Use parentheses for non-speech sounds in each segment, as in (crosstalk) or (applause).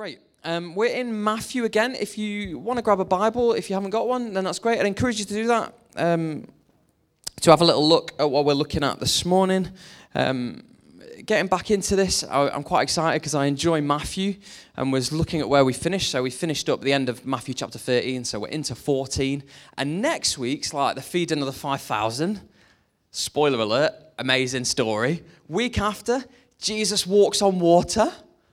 Great. Um, we're in Matthew again. If you want to grab a Bible, if you haven't got one, then that's great. I'd encourage you to do that. Um, to have a little look at what we're looking at this morning. Um, getting back into this, I, I'm quite excited because I enjoy Matthew and was looking at where we finished. So we finished up the end of Matthew chapter 13, so we're into 14. And next week's like the feeding of the 5,000. Spoiler alert, amazing story. Week after, Jesus walks on water.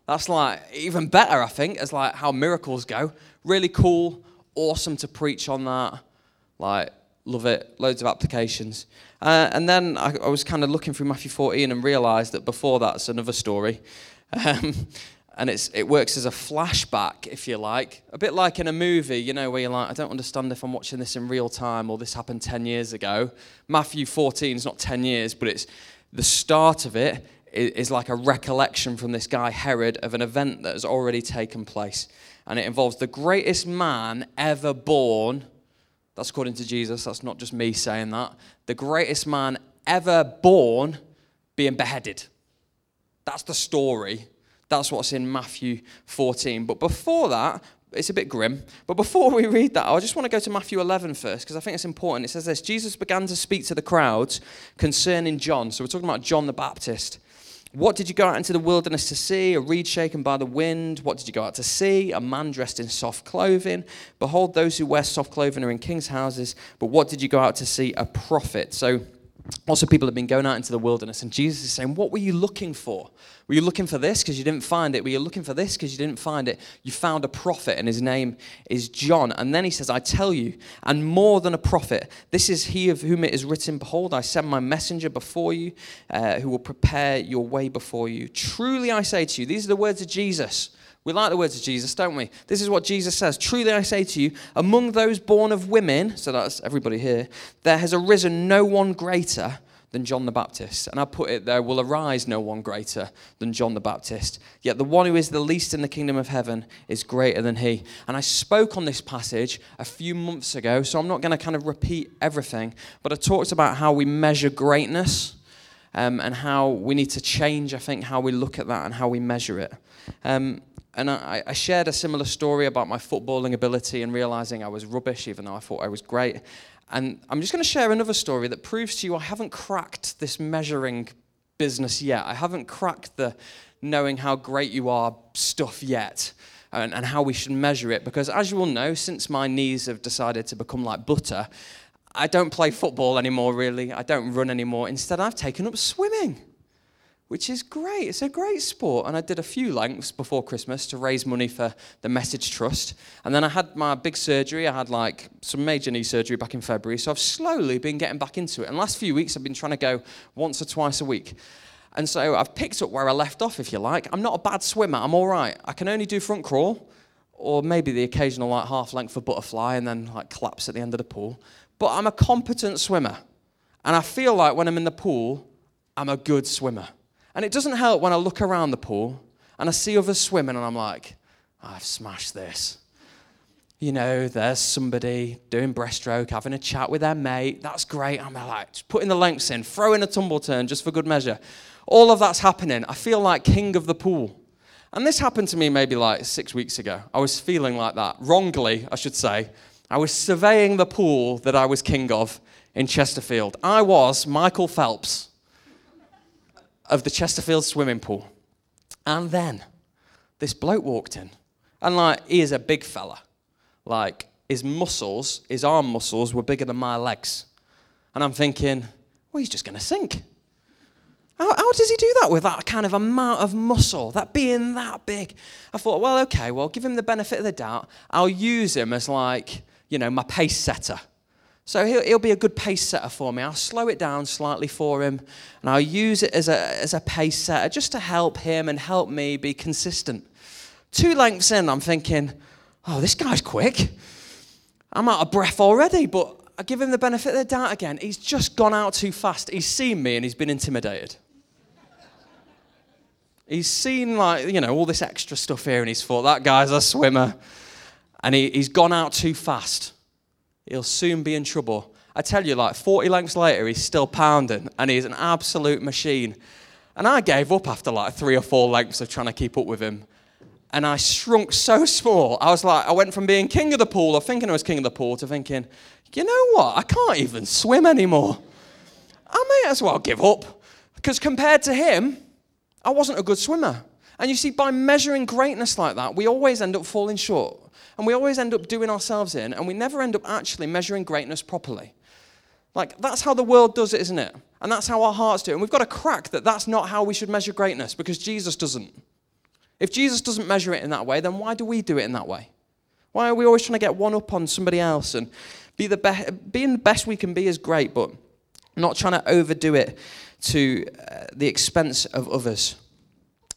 That's like even better, I think, as like how miracles go. Really cool, awesome to preach on that. Like, love it, loads of applications. Uh, and then I, I was kind of looking through Matthew 14 and realized that before that's another story. Um, and it's, it works as a flashback, if you like. A bit like in a movie, you know, where you're like, I don't understand if I'm watching this in real time or this happened 10 years ago. Matthew 14 is not 10 years, but it's the start of it is like a recollection from this guy Herod of an event that has already taken place. And it involves the greatest man ever born. That's according to Jesus. That's not just me saying that. The greatest man ever born being beheaded. That's the story. That's what's in Matthew 14. But before that, it's a bit grim. But before we read that, I just want to go to Matthew 11 first, because I think it's important. It says this Jesus began to speak to the crowds concerning John. So we're talking about John the Baptist. What did you go out into the wilderness to see? A reed shaken by the wind? What did you go out to see? A man dressed in soft clothing? Behold, those who wear soft clothing are in king's houses. But what did you go out to see? A prophet. So Of people have been going out into the wilderness, and Jesus is saying, What were you looking for? Were you looking for this because you didn't find it? Were you looking for this because you didn't find it? You found a prophet, and his name is John. And then he says, I tell you, and more than a prophet, this is he of whom it is written, Behold, I send my messenger before you, uh, who will prepare your way before you. Truly I say to you, these are the words of Jesus. We like the words of Jesus, don't we? This is what Jesus says. Truly I say to you, among those born of women, so that's everybody here, there has arisen no one greater than John the Baptist. And I put it there will arise no one greater than John the Baptist. Yet the one who is the least in the kingdom of heaven is greater than he. And I spoke on this passage a few months ago, so I'm not going to kind of repeat everything, but I talked about how we measure greatness. Um, and how we need to change, I think, how we look at that and how we measure it. Um, and I, I, shared a similar story about my footballing ability and realizing I was rubbish, even though I thought I was great. And I'm just going to share another story that proves to you I haven't cracked this measuring business yet. I haven't cracked the knowing how great you are stuff yet. And, and how we should measure it. Because as you all know, since my knees have decided to become like butter, I don't play football anymore, really. I don't run anymore. Instead, I've taken up swimming which is great. It's a great sport. And I did a few lengths before Christmas to raise money for the Message Trust. And then I had my big surgery. I had like some major knee surgery back in February. So I've slowly been getting back into it. And last few weeks, I've been trying to go once or twice a week. And so I've picked up where I left off, if you like. I'm not a bad swimmer. I'm all right. I can only do front crawl or maybe the occasional like half length for butterfly and then like collapse at the end of the pool. But I'm a competent swimmer. And I feel like when I'm in the pool, I'm a good swimmer. And it doesn't help when I look around the pool and I see others swimming and I'm like, I've smashed this. You know, there's somebody doing breaststroke, having a chat with their mate. That's great. I'm like, putting the lengths in, throwing a tumble turn just for good measure. All of that's happening. I feel like king of the pool. And this happened to me maybe like six weeks ago. I was feeling like that, wrongly, I should say. I was surveying the pool that I was king of in Chesterfield. I was Michael Phelps of the Chesterfield swimming pool. And then this bloke walked in. And like, he is a big fella. Like, his muscles, his arm muscles were bigger than my legs. And I'm thinking, well, he's just going to sink. How, how, does he do that with that kind of amount of muscle, that being that big? I thought, well, okay, well, give him the benefit of the doubt. I'll use him as like, you know, my pace setter. So he'll, he'll be a good pace setter for me. I'll slow it down slightly for him, and I'll use it as a, as a pace setter just to help him and help me be consistent. Two lengths in, I'm thinking, oh, this guy's quick. I'm out of breath already, but I give him the benefit of the doubt again. He's just gone out too fast. He's seen me and he's been intimidated. he's seen, like, you know, all this extra stuff here and he's thought, that guy's a swimmer. And he, he's gone out too fast he'll soon be in trouble. I tell you, like 40 lengths later, he's still pounding and he's an absolute machine. And I gave up after like three or four lengths of trying to keep up with him. and I shrunk so small. I was like, I went from being king of the pool, or thinking I was king of the pool, to thinking, you know what? I can't even swim anymore. I may as well give up. Because compared to him, I wasn't a good swimmer. And you see, by measuring greatness like that, we always end up falling short. And we always end up doing ourselves in, and we never end up actually measuring greatness properly. Like, that's how the world does it, isn't it? And that's how our hearts do it. And we've got to crack that that's not how we should measure greatness because Jesus doesn't. If Jesus doesn't measure it in that way, then why do we do it in that way? Why are we always trying to get one up on somebody else and be the be- being the best we can be is great, but not trying to overdo it to uh, the expense of others.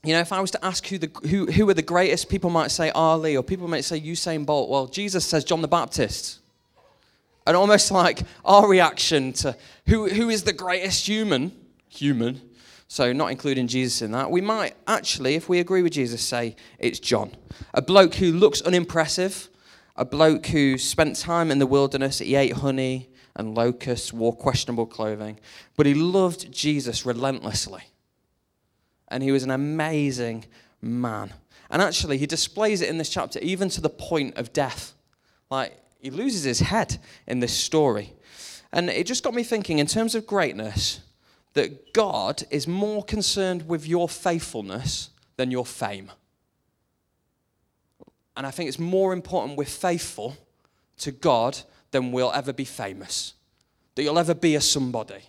You know, if I was to ask who, the, who, who are the greatest, people might say Ali, or people might say Usain Bolt. Well, Jesus says John the Baptist. And almost like our reaction to who, who is the greatest human, human, so not including Jesus in that, we might actually, if we agree with Jesus, say it's John. A bloke who looks unimpressive, a bloke who spent time in the wilderness, he ate honey and locusts, wore questionable clothing, but he loved Jesus relentlessly. And he was an amazing man. And actually, he displays it in this chapter, even to the point of death. Like, he loses his head in this story. And it just got me thinking, in terms of greatness, that God is more concerned with your faithfulness than your fame. And I think it's more important we're faithful to God than we'll ever be famous, that you'll ever be a somebody,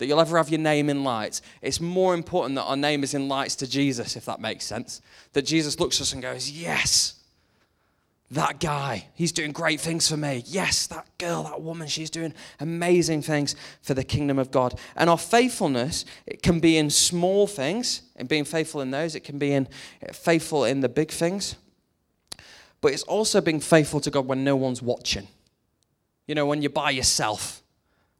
that you'll ever have your name in lights. It's more important that our name is in lights to Jesus, if that makes sense. That Jesus looks at us and goes, Yes, that guy, he's doing great things for me. Yes, that girl, that woman, she's doing amazing things for the kingdom of God. And our faithfulness, it can be in small things, and being faithful in those, it can be in eh, faithful in the big things. But it's also being faithful to God when no one's watching. You know, when you're by yourself.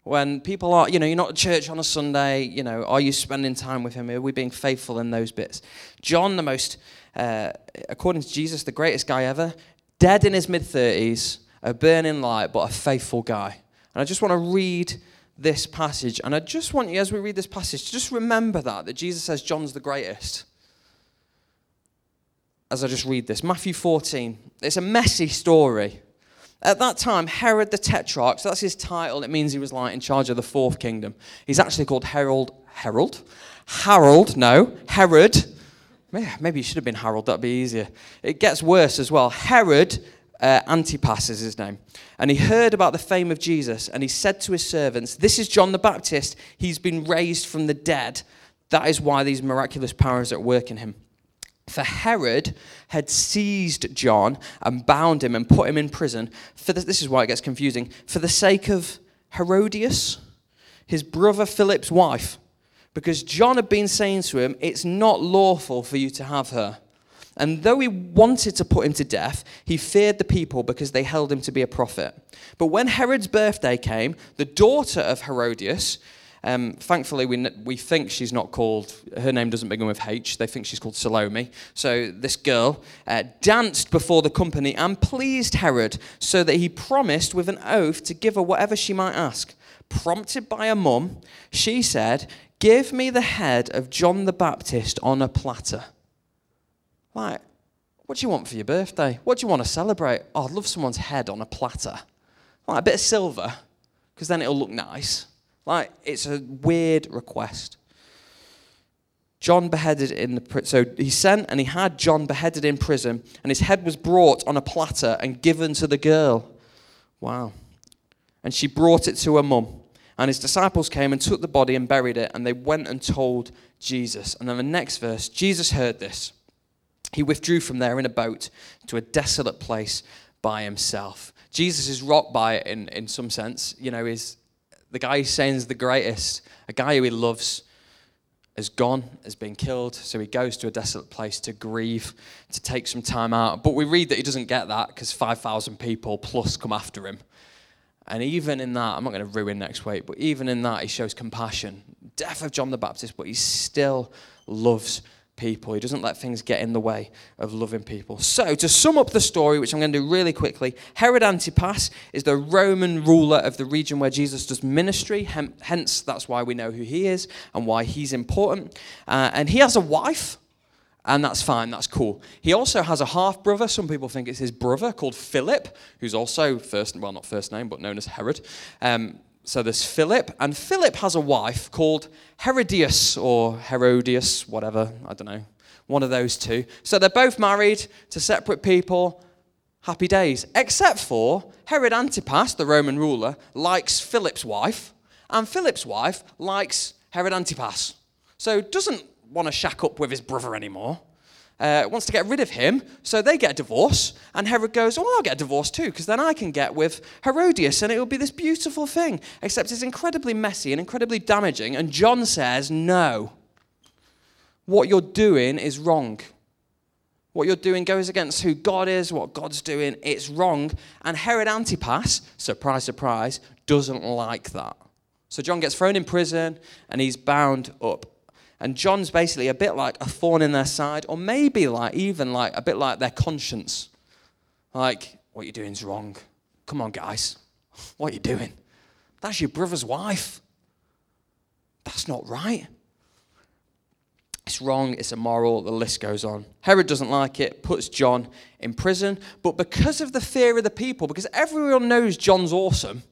When people are, you know, you're not at church on a Sunday, you know, are you spending time with Him? Are we being faithful in those bits? John, the most, uh, according to Jesus, the greatest guy ever, dead in his mid 30s, a burning light, but a faithful guy. And I just want to read this passage. And I just want you, as we read this passage, to just remember that, that Jesus says John's the greatest. As I just read this, Matthew 14. It's a messy story. At that time, Herod the Tetrarch, so that's his title, it means he was like in charge of the fourth kingdom. He's actually called Harold, Harold? Harold, no, Herod Maybe he should have been Harold, that'd be easier. It gets worse as well. Herod uh, Antipas is his name. And he heard about the fame of Jesus, and he said to his servants, This is John the Baptist. He's been raised from the dead. That is why these miraculous powers are at work in him. For Herod had seized John and bound him and put him in prison. For the, this is why it gets confusing. For the sake of Herodias, his brother Philip's wife because John had been saying to him, It's not lawful for you to have her. And though he wanted to put him to death, he feared the people because they held him to be a prophet. But when Herod's birthday came, the daughter of Herodias, um, thankfully, we, we think she's not called, her name doesn't begin with H, they think she's called Salome. So this girl uh, danced before the company and pleased Herod so that he promised with an oath to give her whatever she might ask. Prompted by her mum, she said, Give me the head of John the Baptist on a platter. Like, what do you want for your birthday? What do you want to celebrate? Oh, I'd love someone's head on a platter. Like a bit of silver, because then it'll look nice. Like, it's a weird request. John beheaded in the so he sent and he had John beheaded in prison, and his head was brought on a platter and given to the girl. Wow. And she brought it to her mum. And his disciples came and took the body and buried it, and they went and told Jesus. And then the next verse Jesus heard this. He withdrew from there in a boat to a desolate place by himself. Jesus is rocked by it in, in some sense. You know, is the guy he's sends the greatest, a guy who he loves has gone, has been killed, so he goes to a desolate place to grieve, to take some time out. But we read that he doesn't get that because 5,000 people plus come after him. And even in that, I'm not going to ruin next week, but even in that, he shows compassion. Death of John the Baptist, but he still loves people. He doesn't let things get in the way of loving people. So, to sum up the story, which I'm going to do really quickly, Herod Antipas is the Roman ruler of the region where Jesus does ministry. Hence, that's why we know who he is and why he's important. Uh, and he has a wife. And that's fine, that's cool. He also has a half brother, some people think it's his brother, called Philip, who's also first, well, not first name, but known as Herod. Um, so there's Philip, and Philip has a wife called Herodias or Herodias, whatever, I don't know, one of those two. So they're both married to separate people. Happy days. Except for Herod Antipas, the Roman ruler, likes Philip's wife, and Philip's wife likes Herod Antipas. So doesn't want to shack up with his brother anymore. Uh, wants to get rid of him, so they get a divorce. And Herod goes, Oh, I'll get a divorce too, because then I can get with Herodias, and it will be this beautiful thing. Except it's incredibly messy and incredibly damaging. And John says, No. What you're doing is wrong. What you're doing goes against who God is, what God's doing. It's wrong. And Herod Antipas, surprise, surprise, doesn't like that. So John gets thrown in prison and he's bound up. And John's basically a bit like a thorn in their side, or maybe like even like a bit like their conscience. Like, what you're doing is wrong. Come on, guys. (laughs) What are you doing? That's your brother's wife. That's not right. It's wrong, it's immoral, the list goes on. Herod doesn't like it, puts John in prison, but because of the fear of the people, because everyone knows John's awesome,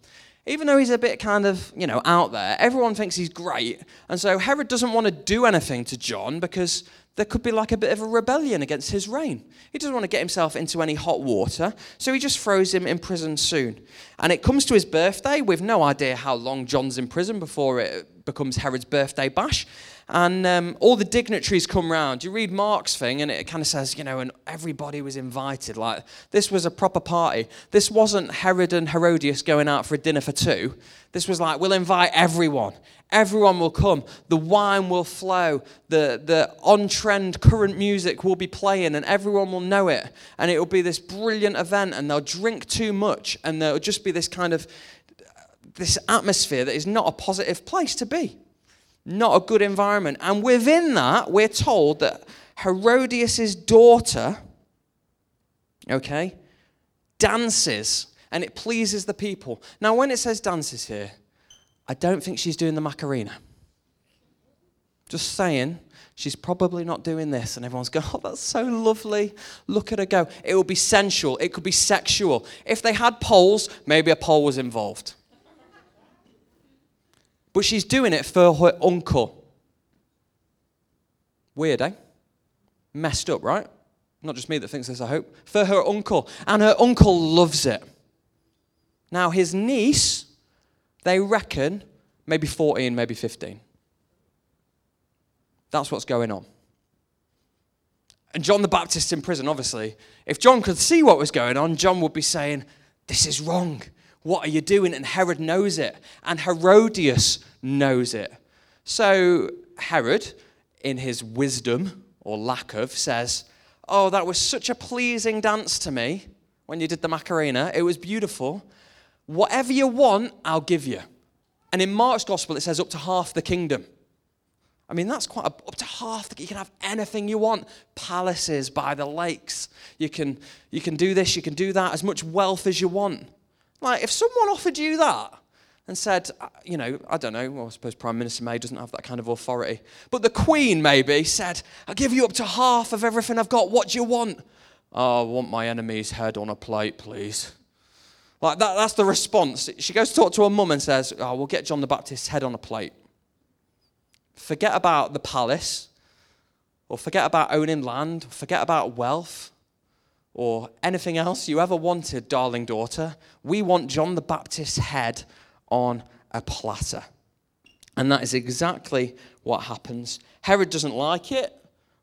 even though he's a bit kind of, you know, out there, everyone thinks he's great. And so Herod doesn't want to do anything to John because there could be like a bit of a rebellion against his reign. He doesn't want to get himself into any hot water, so he just throws him in prison soon. And it comes to his birthday. We've no idea how long John's in prison before it becomes Herod's birthday bash and um, all the dignitaries come round. You read Mark's thing, and it kind of says, you know, and everybody was invited. Like, this was a proper party. This wasn't Herod and Herodias going out for a dinner for two. This was like, we'll invite everyone. Everyone will come. The wine will flow. The, the on trend current music will be playing, and everyone will know it. And it will be this brilliant event, and they'll drink too much, and there'll just be this kind of this atmosphere that is not a positive place to be not a good environment. And within that, we're told that Herodias' daughter, okay, dances and it pleases the people. Now, when it says dances here, I don't think she's doing the Macarena. Just saying, she's probably not doing this. And everyone's going, (laughs) oh, that's so lovely. Look at her go. It will be sensual, it could be sexual. If they had poles, maybe a pole was involved. But she's doing it for her uncle. Weird, eh? Messed up, right? Not just me that thinks this, I hope. For her uncle. And her uncle loves it. Now, his niece, they reckon maybe 14, maybe 15. That's what's going on. And John the Baptist in prison, obviously. If John could see what was going on, John would be saying, This is wrong. What are you doing? And Herod knows it. And Herodias knows it. So Herod, in his wisdom or lack of, says, Oh, that was such a pleasing dance to me when you did the Macarena. It was beautiful. Whatever you want, I'll give you. And in Mark's gospel, it says up to half the kingdom. I mean, that's quite a, up to half. The, you can have anything you want. Palaces by the lakes. You can, you can do this, you can do that, as much wealth as you want. Like, if someone offered you that and said, uh, you know, I don't know, well, I suppose Prime Minister May doesn't have that kind of authority, but the Queen maybe said, I'll give you up to half of everything I've got. What do you want? Oh, I want my enemy's head on a plate, please. Like that, that's the response. She goes to talk to her mum and says, Oh, we'll get John the Baptist's head on a plate. Forget about the palace, or forget about owning land, forget about wealth or anything else you ever wanted, darling daughter. We want John the Baptist's head on a platter. And that is exactly what happens. Herod doesn't like it,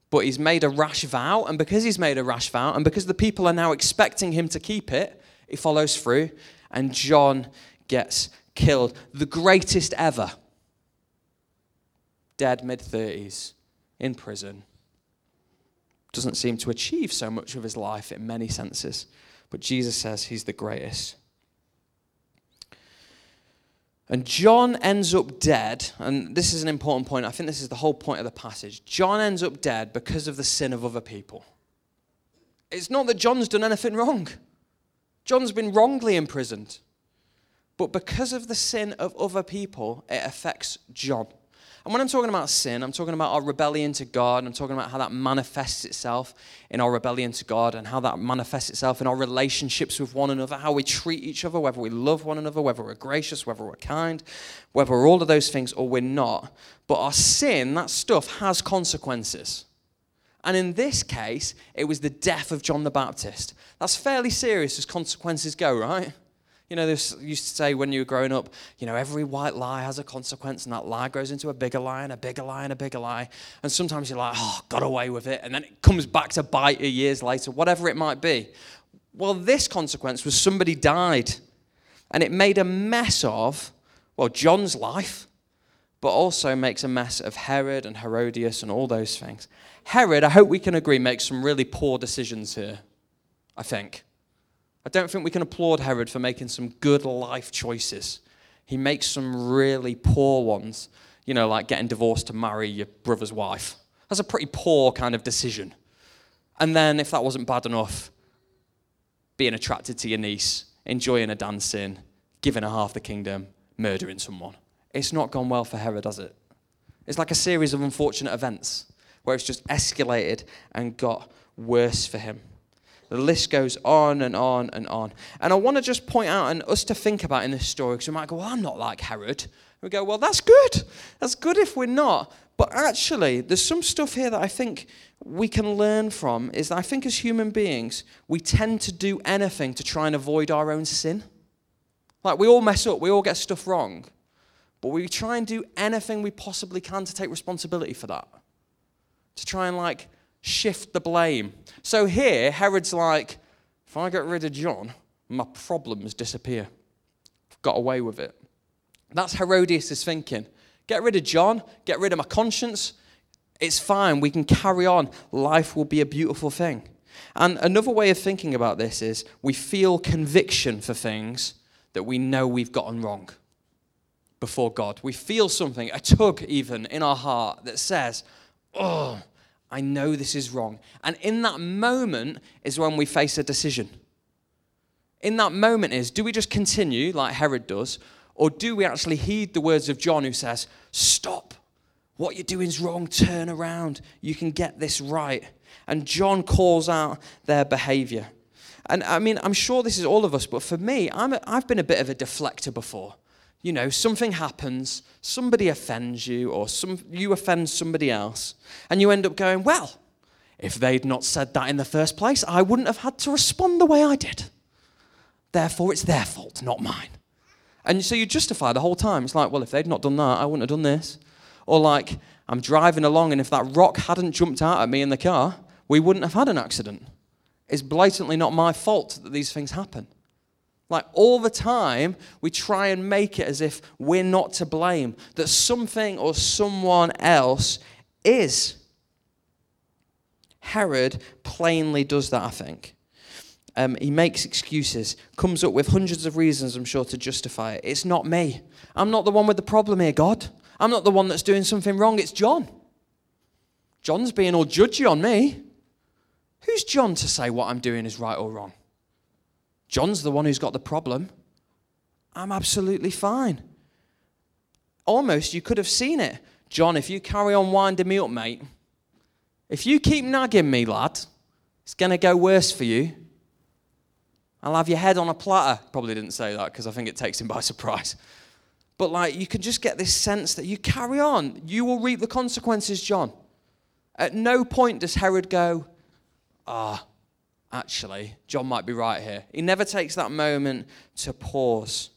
but he's made a rash vow. And because he's made a rash vow, and because the people are now expecting him to keep it, he follows through, and John gets killed. The greatest ever. Dead mid 30s, in prison doesn't seem to achieve so much of his life in many senses. But Jesus says he's the greatest. And John ends up dead, and this is an important point. I think this is the whole point of the passage. John ends up dead because of the sin of other people. It's not that John's done anything wrong, John's been wrongly imprisoned. But because of the sin of other people, it affects John. And when I'm talking about sin, I'm talking about our rebellion to God. I'm talking about how that manifests itself in our rebellion to God and how that manifests itself in our relationships with one another, how we treat each other, whether we love one another, whether we're gracious, whether we're kind, whether we're all of those things or we're not. But our sin, that stuff, has consequences. And in this case, it was the death of John the Baptist. That's fairly serious as consequences go, right? You know, this used to say when you were growing up, you know, every white lie has a consequence, and that lie grows into a bigger lie, and a bigger lie, and a bigger lie. And sometimes you're like, oh, got away with it. And then it comes back to bite you years later, whatever it might be. Well, this consequence was somebody died, and it made a mess of, well, John's life, but also makes a mess of Herod and Herodias and all those things. Herod, I hope we can agree, makes some really poor decisions here, I think. I don't think we can applaud Herod for making some good life choices. He makes some really poor ones, you know, like getting divorced to marry your brother's wife. That's a pretty poor kind of decision. And then, if that wasn't bad enough, being attracted to your niece, enjoying a dancing, giving her half the kingdom, murdering someone. It's not gone well for Herod, has it? It's like a series of unfortunate events where it's just escalated and got worse for him. The list goes on and on and on. And I want to just point out and us to think about in this story because we might go, well, I'm not like Herod. We go, well, that's good. That's good if we're not. But actually, there's some stuff here that I think we can learn from. Is that I think as human beings, we tend to do anything to try and avoid our own sin. Like we all mess up, we all get stuff wrong. But we try and do anything we possibly can to take responsibility for that. To try and like shift the blame. So here, Herod's like, if I get rid of John, my problems disappear. I've got away with it. That's Herodias' thinking. Get rid of John, get rid of my conscience. It's fine. We can carry on. Life will be a beautiful thing. And another way of thinking about this is we feel conviction for things that we know we've gotten wrong before God. We feel something, a tug even in our heart that says, oh, I know this is wrong. And in that moment is when we face a decision. In that moment is do we just continue like Herod does, or do we actually heed the words of John who says, Stop. What you're doing is wrong. Turn around. You can get this right. And John calls out their behavior. And I mean, I'm sure this is all of us, but for me, I'm a, I've been a bit of a deflector before you know, something happens, somebody offends you, or some, you offend somebody else, and you end up going, well, if they'd not said that in the first place, I wouldn't have had to respond the way I did. Therefore, it's their fault, not mine. And so you justify the whole time. It's like, well, if they'd not done that, I wouldn't have done this. Or like, I'm driving along, and if that rock hadn't jumped out at me in the car, we wouldn't have had an accident. It's blatantly not my fault that these things happen. Like all the time, we try and make it as if we're not to blame, that something or someone else is. Herod plainly does that, I think. Um, he makes excuses, comes up with hundreds of reasons, I'm sure, to justify it. It's not me. I'm not the one with the problem here, God. I'm not the one that's doing something wrong. It's John. John's being all judgy on me. Who's John to say what I'm doing is right or wrong? John's the one who's got the problem. I'm absolutely fine. Almost, you could have seen it. John, if you carry on winding me up, mate, if you keep nagging me, lad, it's going to go worse for you. I'll have your head on a platter. Probably didn't say that because I think it takes him by (laughs) surprise. But like, you can just get this sense that you carry on. You will reap the consequences, John. At no point does Herod go, ah, actually, John might be right here. He never takes that moment to pause.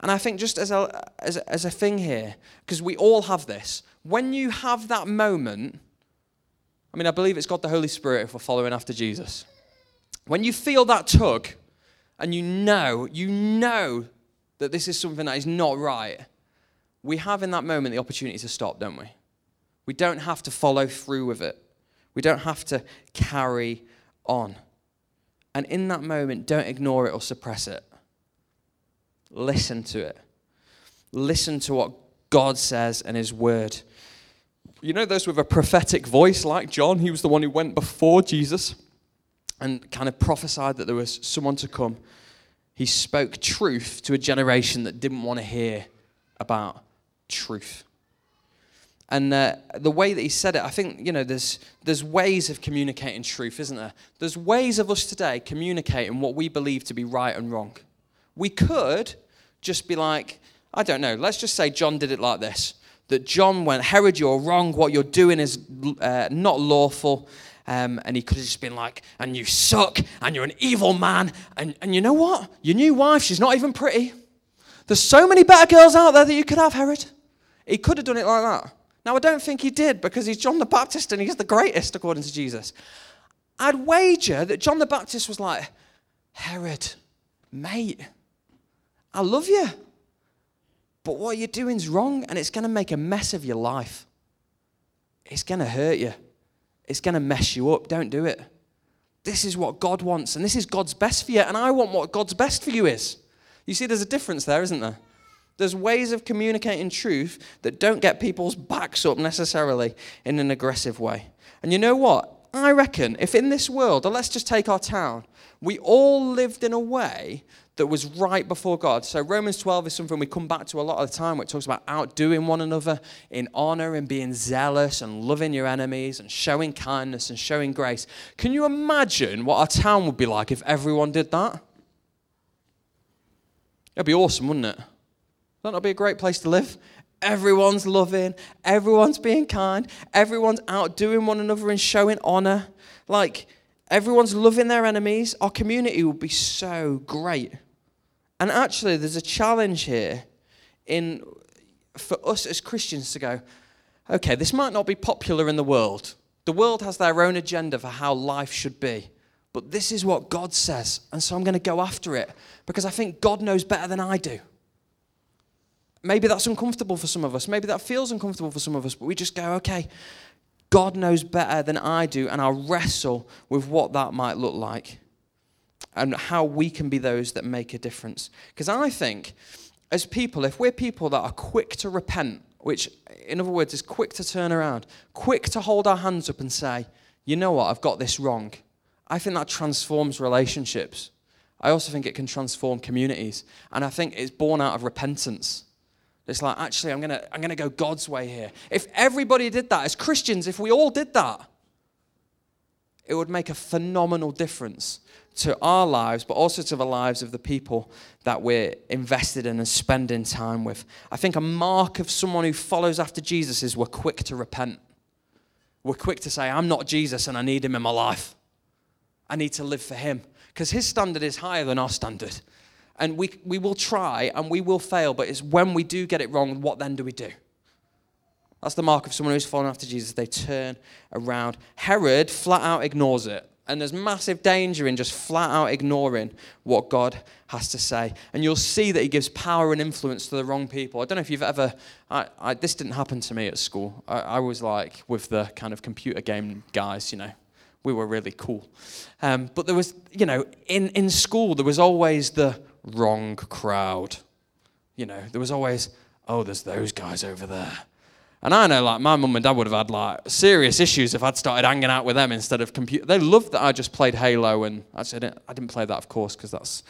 And I think just as a, as, as a thing here, because we all have this, when you have that moment, I mean, I believe it's God the Holy Spirit if we're following after Jesus. When you feel that tug and you know, you know that this is something that is not right, we have in that moment the opportunity to stop, don't we? We don't have to follow through with it. We don't have to carry on. And in that moment, don't ignore it or suppress it. Listen to it. Listen to what God says and His Word. You know, those with a prophetic voice like John, he was the one who went before Jesus and kind of prophesied that there was someone to come. He spoke truth to a generation that didn't want to hear about truth. And uh, the way that he said it, I think, you know, there's, there's ways of communicating truth, isn't there? There's ways of us today communicating what we believe to be right and wrong. We could just be like, I don't know, let's just say John did it like this that John went, Herod, you're wrong. What you're doing is uh, not lawful. Um, and he could have just been like, and you suck, and you're an evil man. And, and you know what? Your new wife, she's not even pretty. There's so many better girls out there that you could have, Herod. He could have done it like that. Now, I don't think he did because he's John the Baptist and he's the greatest according to Jesus. I'd wager that John the Baptist was like, Herod, mate, I love you. But what you're doing is wrong and it's going to make a mess of your life. It's going to hurt you. It's going to mess you up. Don't do it. This is what God wants and this is God's best for you. And I want what God's best for you is. You see, there's a difference there, isn't there? There's ways of communicating truth that don't get people's backs up necessarily in an aggressive way. And you know what? I reckon if in this world, or let's just take our town, we all lived in a way that was right before God. So Romans 12 is something we come back to a lot of the time where it talks about outdoing one another in honor and being zealous and loving your enemies and showing kindness and showing grace. Can you imagine what our town would be like if everyone did that? It'd be awesome, wouldn't it? That not be a great place to live? Everyone's loving, everyone's being kind, everyone's outdoing one another and showing honor. Like, everyone's loving their enemies. Our community would be so great. And actually, there's a challenge here in for us as Christians to go, okay, this might not be popular in the world. The world has their own agenda for how life should be. But this is what God says. And so I'm going to go after it because I think God knows better than I do. Maybe that's uncomfortable for some of us. Maybe that feels uncomfortable for some of us, but we just go, okay, God knows better than I do, and I'll wrestle with what that might look like and how we can be those that make a difference. Because I think, as people, if we're people that are quick to repent, which, in other words, is quick to turn around, quick to hold our hands up and say, you know what, I've got this wrong, I think that transforms relationships. I also think it can transform communities. And I think it's born out of repentance. It's like, actually, I'm going to I'm going to go God's way here. If everybody did that, as Christians, if we all did that, it would make a phenomenal difference to our lives, but also to the lives of the people that we're invested in and spending time with. I think a mark of someone who follows after Jesus is we're quick to repent. We're quick to say, I'm not Jesus and I need him in my life. I need to live for him because his standard is higher than our standard. And we, we will try and we will fail, but it's when we do get it wrong, what then do we do? That's the mark of someone who's fallen after Jesus. They turn around. Herod flat out ignores it. And there's massive danger in just flat out ignoring what God has to say. And you'll see that he gives power and influence to the wrong people. I don't know if you've ever, I, I, this didn't happen to me at school. I, I, was like with the kind of computer game guys, you know, we were really cool. Um, but there was, you know, in, in school, there was always the wrong crowd. You know, there was always, oh, there's those guys over there. And I know, like, my mum and dad would have had, like, serious issues if I'd started hanging out with them instead of computer. They loved that I just played Halo, and actually, I didn't, I didn't play that, of course, because that's,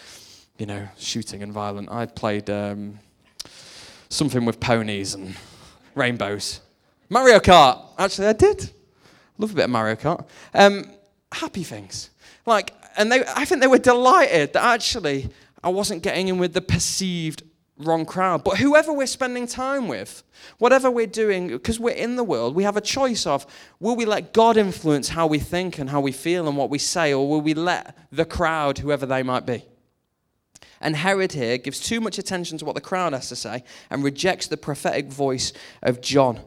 you know, shooting and violent. I played um, something with ponies and rainbows. Mario Kart. Actually, I did. Love a bit of Mario Kart. Um, happy things. Like, and they, I think they were delighted that actually I wasn't getting in with the perceived wrong crowd. But whoever we're spending time with, whatever we're doing, because we're in the world, we have a choice of will we let God influence how we think and how we feel and what we say, or will we let the crowd, whoever they might be? And Herod here gives too much attention to what the crowd has to say and rejects the prophetic voice of John.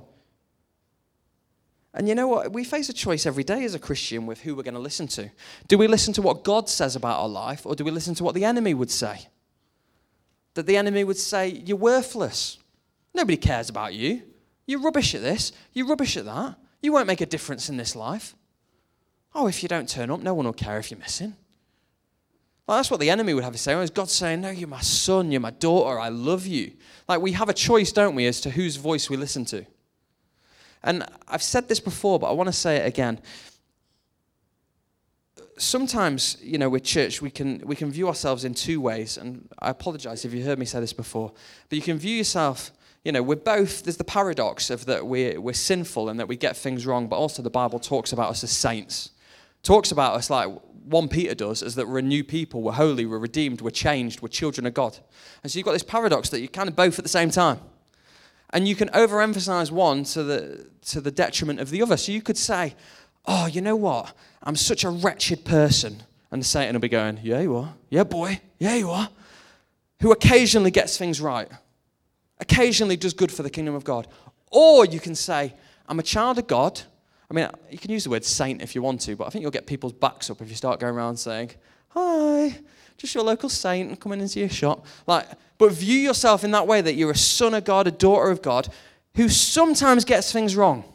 And you know what? We face a choice every day as a Christian with who we're going to listen to. Do we listen to what God says about our life, or do we listen to what the enemy would say? That the enemy would say, You're worthless. Nobody cares about you. You're rubbish at this. You're rubbish at that. You won't make a difference in this life. Oh, if you don't turn up, no one will care if you're missing. Well, that's what the enemy would have to say. Is God saying, No, you're my son, you're my daughter, I love you. Like we have a choice, don't we, as to whose voice we listen to. And I've said this before, but I want to say it again. Sometimes, you know, with church, we can, we can view ourselves in two ways. And I apologize if you heard me say this before. But you can view yourself, you know, we're both, there's the paradox of that we're, we're sinful and that we get things wrong, but also the Bible talks about us as saints. Talks about us like 1 Peter does, is that we're a new people, we're holy, we're redeemed, we're changed, we're children of God. And so you've got this paradox that you're kind of both at the same time. And you can overemphasize one to the, to the detriment of the other. So you could say, oh, you know what? I'm such a wretched person. And Satan will be going, yeah, you are. Yeah, boy. Yeah, you are. Who occasionally gets things right occasionally does good for the kingdom of God. Or you can say, I'm a child of God. I mean, you can use the word saint if you want to, but I think you'll get people's backs up if you start going around saying, Hi, just your local saint and coming into your shop. Like, but view yourself in that way that you're a son of God, a daughter of God, who sometimes gets things wrong,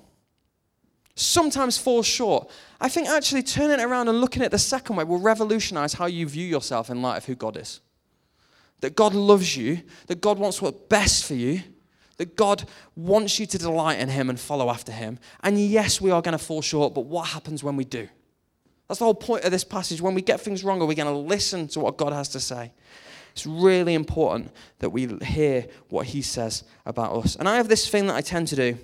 sometimes falls short. I think actually turning it around and looking at the second way will revolutionize how you view yourself in light of who God is that God loves you, that God wants what's best for you, that God wants you to delight in Him and follow after Him. And yes, we are going to fall short, but what happens when we do? That's the whole point of this passage. When we get things wrong, are we going to listen to what God has to say? It's really important that we hear what He says about us. And I have this thing that I tend to do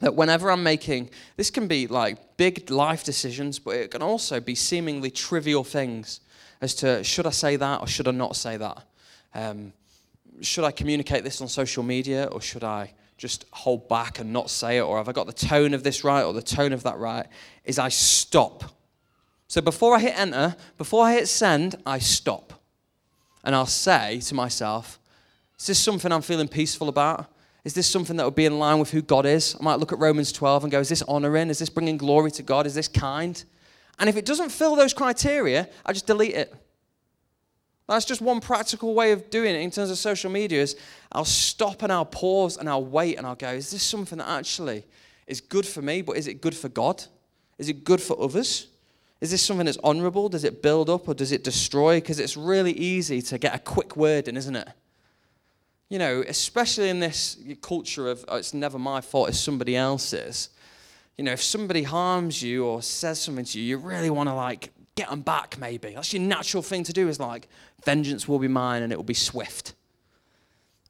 that whenever I'm making, this can be like big life decisions, but it can also be seemingly trivial things as to should I say that or should I not say that? um, should I communicate this on social media or should I just hold back and not say it? Or have I got the tone of this right or the tone of that right? Is I stop. So before I hit enter, before I hit send, I stop. And I'll say to myself, is this something I'm feeling peaceful about? Is this something that would be in line with who God is? I might look at Romans 12 and go, is this honoring? Is this bringing glory to God? Is this kind? And if it doesn't fill those criteria, I just delete it. That's just one practical way of doing it in terms of social media is I'll stop and I'll pause and I'll wait and I'll go, is this something that actually is good for me, but is it good for God? Is it good for others? Is this something that's honorable? Does it build up or does it destroy? Because it's really easy to get a quick word in, isn't it? You know, especially in this culture of oh, it's never my fault, it's somebody else's. You know, if somebody harms you or says something to you, you really want to like get them back, maybe. That's your natural thing to do, is like, vengeance will be mine and it will be swift.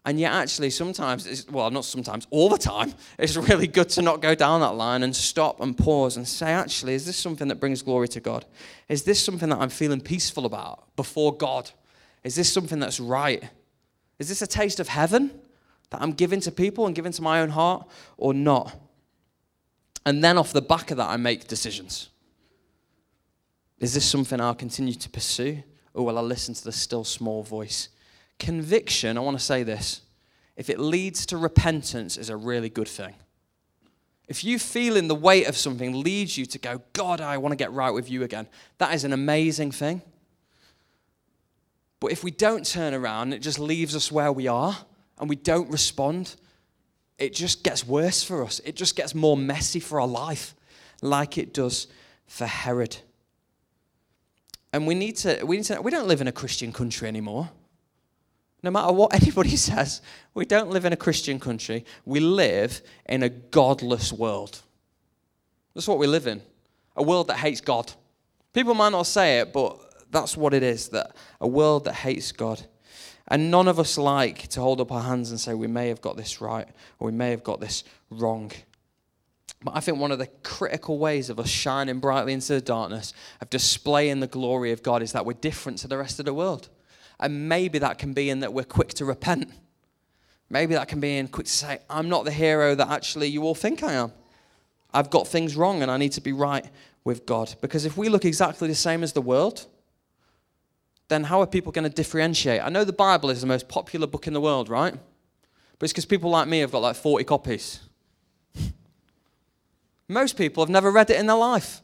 And yet, actually, sometimes, well, not sometimes, all the time, it's really good to not go down that line and stop and pause and say, actually, is this something that brings glory to God? Is this something that I'm feeling peaceful about before God? Is this something that's right? Is this a taste of heaven that I'm giving to people and giving to my own heart or not? And then off the back of that, I make decisions. Is this something I'll continue to pursue? Or will I listen to the still small voice? Conviction, I want to say this if it leads to repentance, is a really good thing. If you feeling the weight of something leads you to go, God, I want to get right with you again, that is an amazing thing. But if we don't turn around, it just leaves us where we are and we don't respond, it just gets worse for us. It just gets more messy for our life, like it does for Herod. And we need to, we need to, we don't live in a Christian country anymore. No matter what (laughs) anybody says, we don't live in a Christian country. We live in a godless world. That's what we live in. A world that hates God. People might not say it, but that's what it is that a world that hates God. And none of us like to hold up our hands and say we may have got this right or we may have got this wrong. But I think one of the critical ways of us shining brightly into the darkness, of displaying the glory of God, is that we're different to the rest of the world. And maybe that can be in that we're quick to repent. Maybe that can be in quick to say, I'm not the hero that actually you all think I am. I've got things wrong and I need to be right with God. Because if we look exactly the same as the world, then how are people going to differentiate? I know the Bible is the most popular book in the world, right? But it's because people like me have got like 40 copies. Most people have never read it in their life.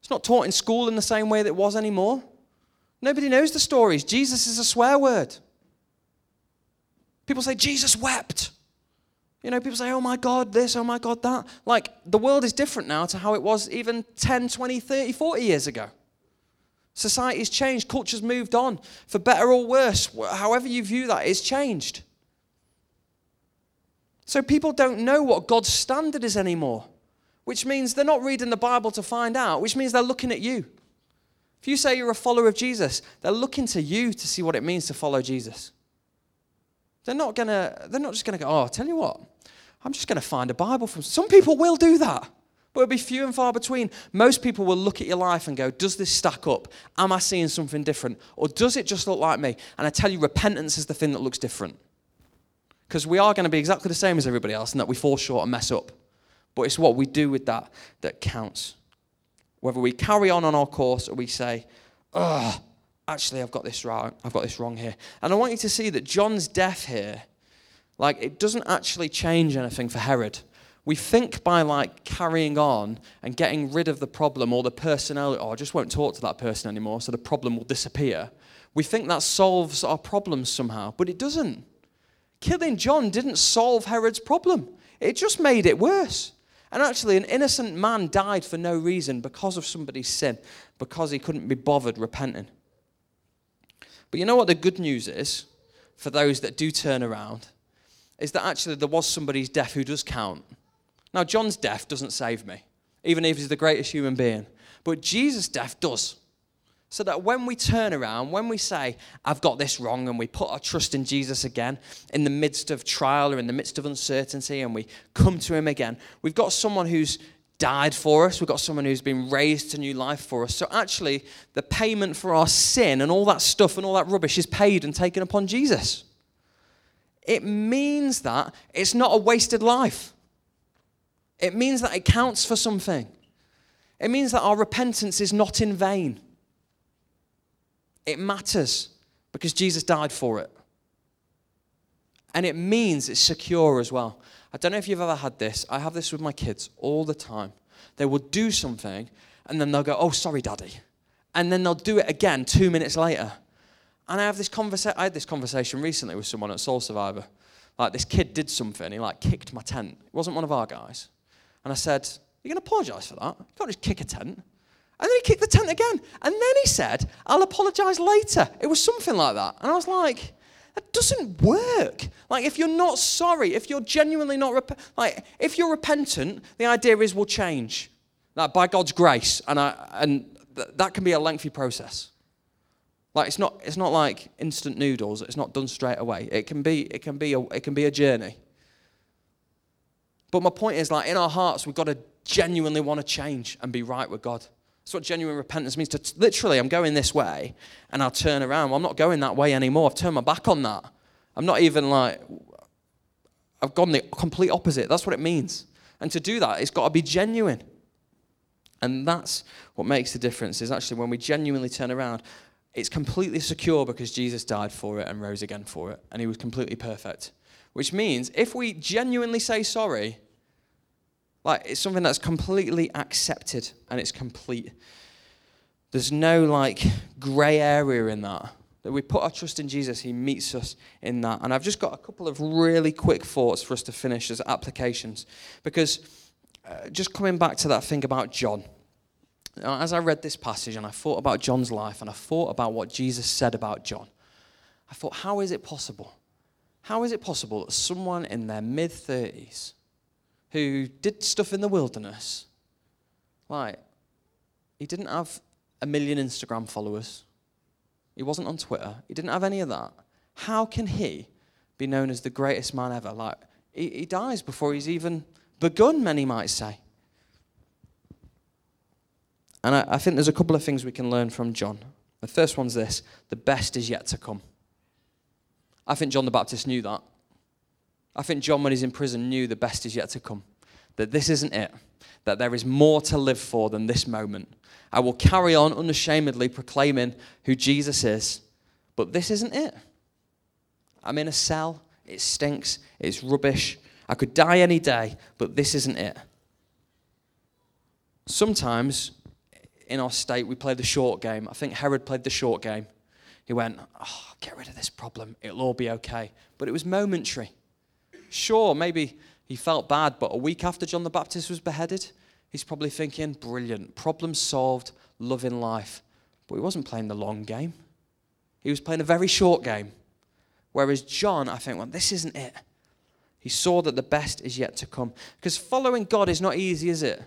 It's not taught in school in the same way that it was anymore. Nobody knows the stories. Jesus is a swear word. People say, Jesus wept. You know, people say, oh my God, this, oh my God, that. Like, the world is different now to how it was even 10, 20, 30, 40 years ago. Society's changed, culture's moved on, for better or worse. However you view that, it's changed. So people don't know what God's standard is anymore which means they're not reading the Bible to find out, which means they're looking at you. If you say you're a follower of Jesus, they're looking to you to see what it means to follow Jesus. They're not gonna, they're not just gonna go, oh, I'll tell you what, I'm just gonna find a Bible from some people will do that. But it'll be few and far between. Most people will look at your life and go, Does this stack up? Am I seeing something different? Or does it just look like me? And I tell you, repentance is the thing that looks different. Because we are going to be exactly the same as everybody else and that we fall short and mess up. But it's what we do with that that counts. Whether we carry on on our course or we say, Oh, actually, I've got this wrong. I've got this wrong here. And I want you to see that John's death here, like, it doesn't actually change anything for Herod we think by like carrying on and getting rid of the problem or the personality, or oh, I just won't talk to that person anymore, so the problem will disappear. We think that solves our problems somehow, but it doesn't. Killing John didn't solve Herod's problem, it just made it worse. And actually, an innocent man died for no reason because of somebody's sin, because he couldn't be bothered repenting. But you know what the good news is for those that do turn around? Is that actually there was somebody's death who does count now, John's death doesn't save me, even if he's the greatest human being. But Jesus' death does. So that when we turn around, when we say, I've got this wrong, and we put our trust in Jesus again in the midst of trial or in the midst of uncertainty, and we come to Him again, we've got someone who's died for us. We've got someone who's been raised to new life for us. So actually, the payment for our sin and all that stuff and all that rubbish is paid and taken upon Jesus. It means that it's not a wasted life. It means that it counts for something. It means that our repentance is not in vain. It matters because Jesus died for it. And it means it's secure as well. I don't know if you've ever had this. I have this with my kids all the time. They will do something and then they'll go, Oh, sorry, daddy. And then they'll do it again two minutes later. And I have this conversation. I had this conversation recently with someone at Soul Survivor. Like this kid did something. He like kicked my tent. It wasn't one of our guys. And I said, You're going to apologise for that? You can't just kick a tent. And then he kicked the tent again. And then he said, I'll apologise later. It was something like that. And I was like, that doesn't work. Like, if you're not sorry, if you're genuinely not, rep- like, if you're repentant, the idea is we'll change. Like, by God's grace. And, I, and th- that can be a lengthy process. Like, it's not, it's not like instant noodles. It's not done straight away. It can be, it can be, a, it can be a journey. But my point is, like, in our hearts, we've got to genuinely want to change and be right with God. That's what genuine repentance means. To t- literally, I'm going this way, and I'll turn around. Well, I'm not going that way anymore. I've turned my back on that. I'm not even like, I've gone the complete opposite. That's what it means. And to do that, it's got to be genuine. And that's what makes the difference. Is actually when we genuinely turn around, it's completely secure because Jesus died for it and rose again for it, and He was completely perfect. Which means if we genuinely say sorry, like it's something that's completely accepted and it's complete. There's no like grey area in that. That we put our trust in Jesus, He meets us in that. And I've just got a couple of really quick thoughts for us to finish as applications. Because uh, just coming back to that thing about John. Now, as I read this passage and I thought about John's life and I thought about what Jesus said about John, I thought, how is it possible how is it possible that someone in their mid 30s who did stuff in the wilderness, like, he didn't have a million Instagram followers, he wasn't on Twitter, he didn't have any of that. How can he be known as the greatest man ever? Like, he, he dies before he's even begun, many might say. And I, I think there's a couple of things we can learn from John. The first one's this the best is yet to come. I think John the Baptist knew that. I think John, when he's in prison, knew the best is yet to come. That this isn't it. That there is more to live for than this moment. I will carry on unashamedly proclaiming who Jesus is, but this isn't it. I'm in a cell. It stinks. It's rubbish. I could die any day, but this isn't it. Sometimes in our state, we play the short game. I think Herod played the short game. He went, oh, get rid of this problem. It'll all be okay. But it was momentary. Sure, maybe he felt bad, but a week after John the Baptist was beheaded, he's probably thinking, brilliant, problem solved, loving life. But he wasn't playing the long game. He was playing a very short game. Whereas John, I think, well, this isn't it. He saw that the best is yet to come. Because following God is not easy, is it?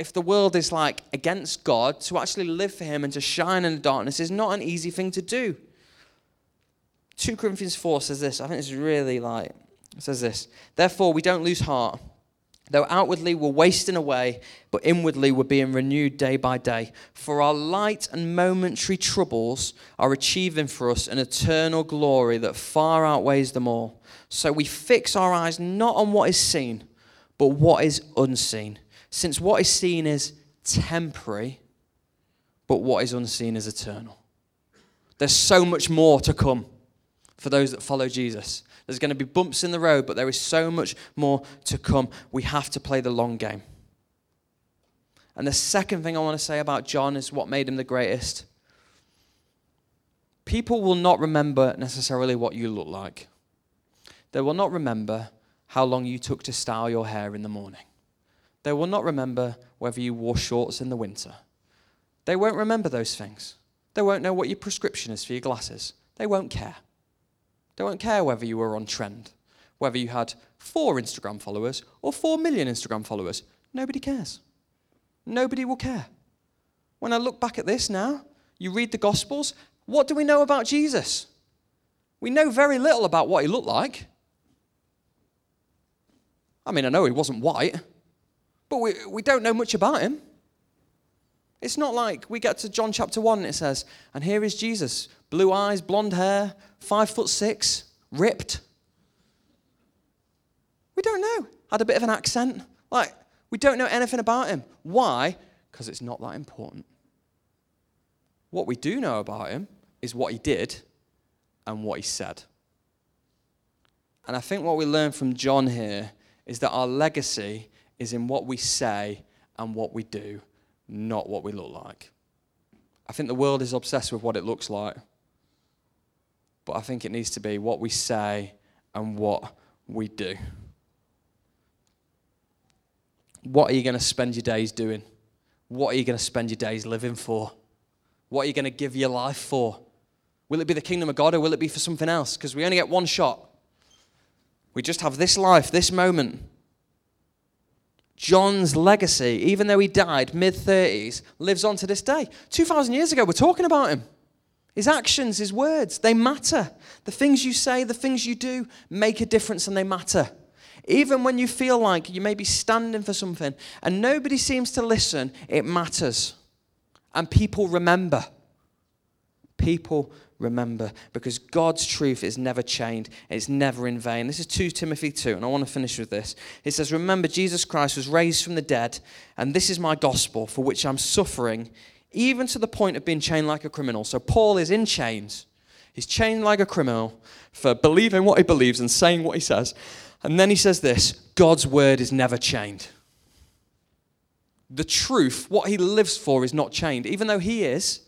if the world is like against God, to actually live for Him and to shine in the darkness is not an easy thing to do. 2 Corinthians 4 says this. I think it's really like, it says this. Therefore, we don't lose heart. Though outwardly we're wasting away, but inwardly we're being renewed day by day. For our light and momentary troubles are achieving for us an eternal glory that far outweighs them all. So we fix our eyes not on what is seen, but what is unseen. Since what is seen is temporary, but what is unseen is eternal. There's so much more to come for those that follow Jesus. There's going to be bumps in the road, but there is so much more to come. We have to play the long game. And the second thing I want to say about John is what made him the greatest. People will not remember necessarily what you look like, they will not remember how long you took to style your hair in the morning. They will not remember whether you wore shorts in the winter. They won't remember those things. They won't know what your prescription is for your glasses. They won't care. They won't care whether you were on trend, whether you had four Instagram followers or four million Instagram followers. Nobody cares. Nobody will care. When I look back at this now, you read the Gospels, what do we know about Jesus? We know very little about what he looked like. I mean, I know he wasn't white, but we, we don't know much about him. It's not like we get to John chapter 1 and it says, and here is Jesus, blue eyes, blonde hair, five foot six, ripped. We don't know. Had a bit of an accent. Like, we don't know anything about him. Why? Because it's not that important. What we do know about him is what he did and what he said. And I think what we learn from John here is that our legacy is in what we say and what we do not what we look like. I think the world is obsessed with what it looks like. But I think it needs to be what we say and what we do. What are you going to spend your days doing? What are you going to spend your days living for? What are you going to give your life for? Will it be the kingdom of God or will it be for something else? Because we only get one shot. We just have this life, this moment. John's legacy, even though he died mid 30s, lives on to this day. 2,000 years ago, we're talking about him. His actions, his words, they matter. The things you say, the things you do make a difference and they matter. Even when you feel like you may be standing for something and nobody seems to listen, it matters. And people remember. People remember because God's truth is never chained, it's never in vain. This is 2 Timothy 2, and I want to finish with this. It says, Remember, Jesus Christ was raised from the dead, and this is my gospel for which I'm suffering, even to the point of being chained like a criminal. So Paul is in chains. He's chained like a criminal for believing what he believes and saying what he says. And then he says this God's word is never chained. The truth, what he lives for, is not chained, even though he is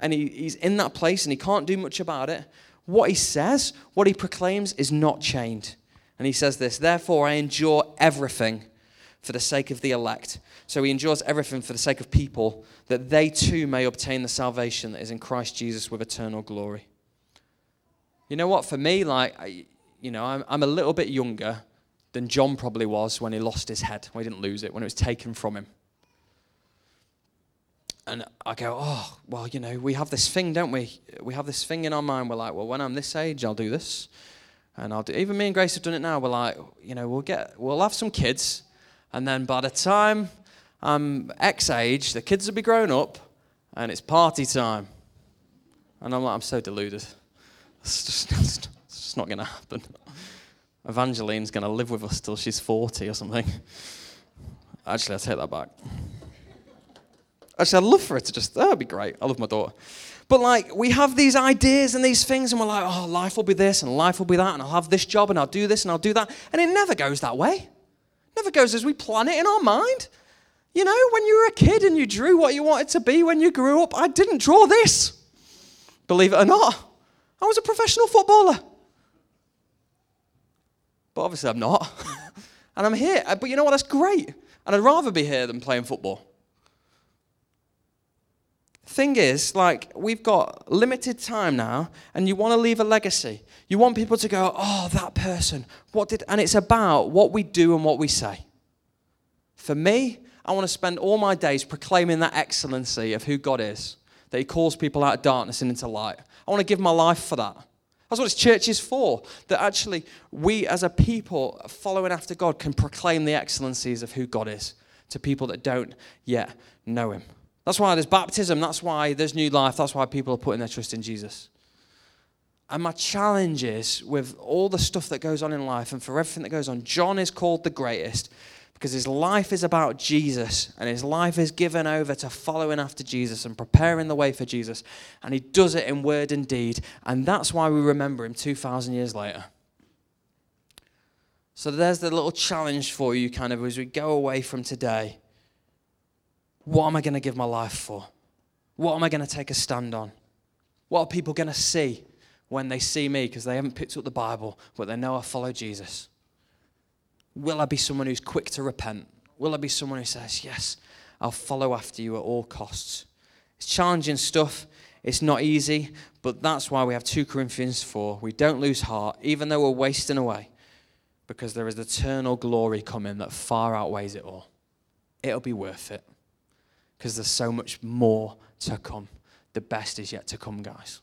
and he, he's in that place and he can't do much about it, what he says, what he proclaims, is not chained. And he says this Therefore, I endure everything for the sake of the elect. So he endures everything for the sake of people, that they too may obtain the salvation that is in Christ Jesus with eternal glory. You know what? For me, like, I, you know, I'm, I'm a little bit younger than John probably was when he lost his head. Well, he didn't lose it, when it was taken from him and I go, oh, well, you know, we have this thing, don't we? We have this thing in our mind. We're like, well, when I'm this age, I'll do this, and I'll do. Even me and Grace have done it now. We're like, you know, we'll get, we'll have some kids, and then by the time I'm X age, the kids will be grown up, and it's party time. And I'm like, I'm so deluded. It's just, (laughs) it's just not going to happen. Evangeline's going to live with us till she's 40 or something. Actually, I take that back. Actually, I'd love for it to just, oh, that would be great. I love my daughter. But like, we have these ideas and these things, and we're like, oh, life will be this, and life will be that, and I'll have this job, and I'll do this, and I'll do that. And it never goes that way. Never goes as we plan it in our mind. You know, when you were a kid and you drew what you wanted to be when you grew up, I didn't draw this. Believe it or not, I was a professional footballer. But obviously, I'm not. (laughs) and I'm here. Uh, but you know what? That's great. And I'd rather be here than playing football. Thing is, like, we've got limited time now, and you want to leave a legacy. You want people to go, oh, that person, what did, and it's about what we do and what we say. For me, I want to spend all my days proclaiming that excellency of who God is, that He calls people out of darkness and into light. I want to give my life for that. That's what its church is for. That actually we as a people following after God can proclaim the excellencies of who God is to people that don't yet know him. That's why there's baptism. That's why there's new life. That's why people are putting their trust in Jesus. And my challenge is with all the stuff that goes on in life and for everything that goes on, John is called the greatest because his life is about Jesus and his life is given over to following after Jesus and preparing the way for Jesus. And he does it in word and deed. And that's why we remember him 2,000 years later. So there's the little challenge for you, kind of, as we go away from today. What am I going to give my life for? What am I going to take a stand on? What are people going to see when they see me because they haven't picked up the Bible, but they know I follow Jesus? Will I be someone who's quick to repent? Will I be someone who says, Yes, I'll follow after you at all costs? It's challenging stuff. It's not easy, but that's why we have 2 Corinthians 4. We don't lose heart, even though we're wasting away, because there is eternal glory coming that far outweighs it all. It'll be worth it, because there's so much more to come. The best is yet to come, guys.